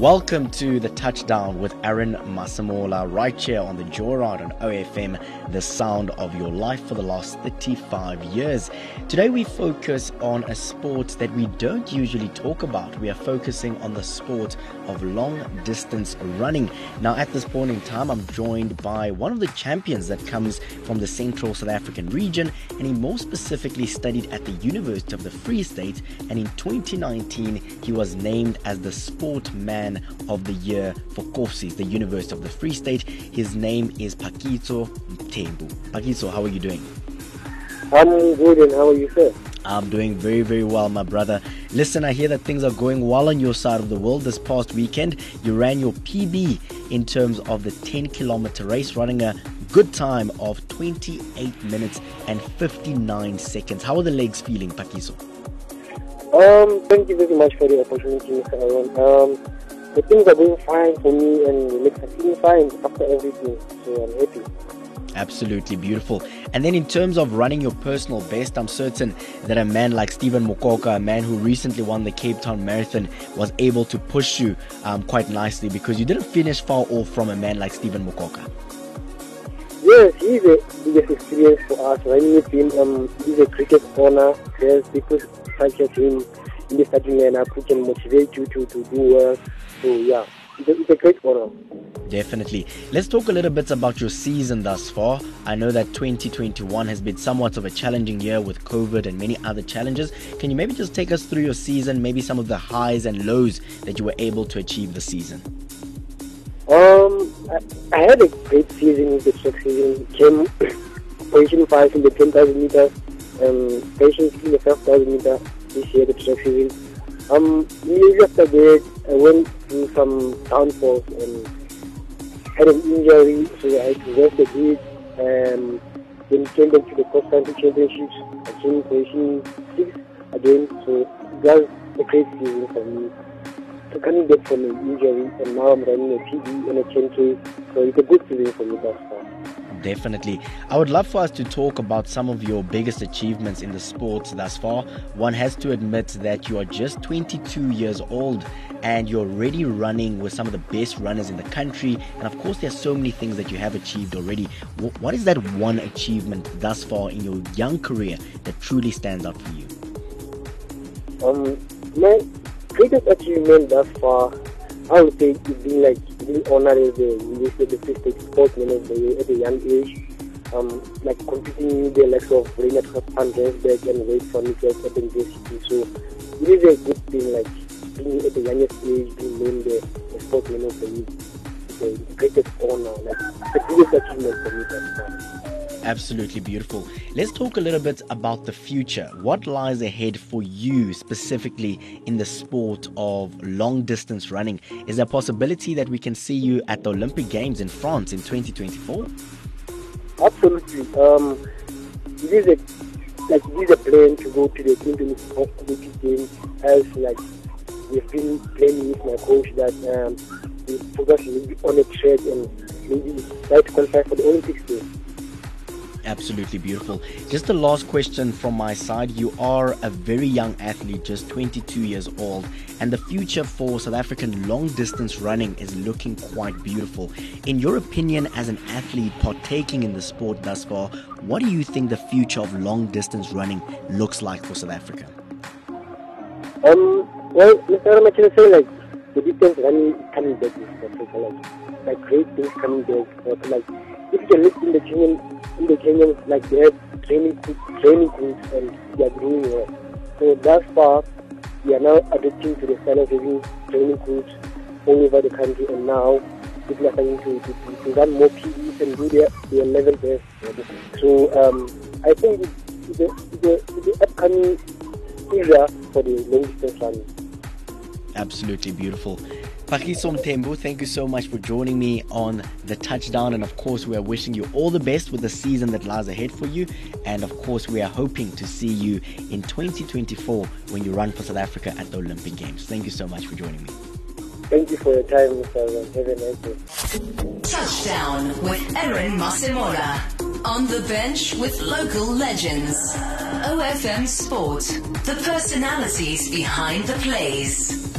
Welcome to the touchdown with Aaron Masemola, right here on the Joyride on OFM, the sound of your life for the last 35 years. Today we focus on a sport that we don't usually talk about. We are focusing on the sport of long distance running. Now, at this point in time, I'm joined by one of the champions that comes from the central South African region, and he more specifically studied at the University of the Free State. And in 2019, he was named as the Sport Man of the Year for Kovsies, the University of the Free State. His name is Pakiso Mthembu. Pakiso, how are you doing? I'm good, and how are you, sir? I'm doing very, very well, my brother. Listen, I hear that things are going well on your side of the world. This past weekend, you ran your PB in terms of the 10 kilometer race, running a good time of 28 minutes and 59 seconds. How are the legs feeling, Pakiso? Um, thank you very much for the opportunity, Mr. Aaron. Um, the things are going fine for me, and are feeling fine after everything, so I'm happy. Absolutely beautiful. And then, in terms of running your personal best, I'm certain that a man like Stephen Mokoka, a man who recently won the Cape Town Marathon, was able to push you um, quite nicely because you didn't finish far off from a man like Stephen Mokoka. Yes, he's a biggest experience for us. Running with him, um, he's a cricket honor. There's people such as him in the starting lineup who can motivate you to, to do well. So, yeah, it's a, it's a great honor. Definitely. Let's talk a little bit about your season thus far. I know that 2021 has been somewhat of a challenging year with COVID and many other challenges. Can you maybe just take us through your season, maybe some of the highs and lows that you were able to achieve this season? Um, I, I had a great season in the track season. Came position five in the 10,000 meters, um, position in the 5,000 meter this year, the track season. Um, immediately after that, I went through some downfalls and had an injury, so I had to rest a bit. Um, then came back to the cross country championships. I came position six again, so it was a great season for me. So coming back from an injury, and now I'm running a PB and a 10K, so it's a good season for me. Definitely. I would love for us to talk about some of your biggest achievements in the sport thus far. One has to admit that you are just 22 years old and you're already running with some of the best runners in the country. And of course, there's so many things that you have achieved already. What is that one achievement thus far in your young career that truly stands out for you? Um, my greatest achievement thus far, I would say, is been like being honored as the the State Sportsman of at a young age. Um, like competing with the likes of Rynhardt van Rensburg and Wayde Niekerk at the university. So it is a good thing, like being at the youngest age, being named the, the Sportsman of the Year. It's the greatest honor, like the biggest achievement for me far. Absolutely beautiful. Let's talk a little bit about the future. What lies ahead for you specifically in the sport of long distance running? Is there a possibility that we can see you at the Olympic Games in France in 2024? Absolutely. Um, it is a like it is a plan to go to the 2024 Olympic Games as like we've been planning with my coach that um, we focus on a track and maybe try to qualify for the Olympics. Game. Absolutely beautiful. Just the last question from my side. You are a very young athlete, just 22 years old, and the future for South African long distance running is looking quite beautiful. In your opinion, as an athlete partaking in the sport thus far, what do you think the future of long distance running looks like for South Africa? Um, well, Mr. Can say like the distance running coming back in South Africa, like, like great things coming back. But, like if can look in the Kenyan in the Kenyans, like they have training training groups and they are doing well. So thus far, we are now adapting to the style of having training groups all over the country, and now people are starting to, to, to, run more PEs and do their, their level best. So um, I think the, the, the upcoming era for the long distance running. Absolutely beautiful. Pakiso Mthembu, thank you so much for joining me on the touchdown. And of course, we are wishing you all the best with the season that lies ahead for you. And of course, we are hoping to see you in 2024 when you run for South Africa at the Olympic Games. Thank you so much for joining me. Thank you for your time, Mr. Have a nice day. Touchdown with Aaron Masemola On the bench with local legends. OFM Sport. The personalities behind the plays.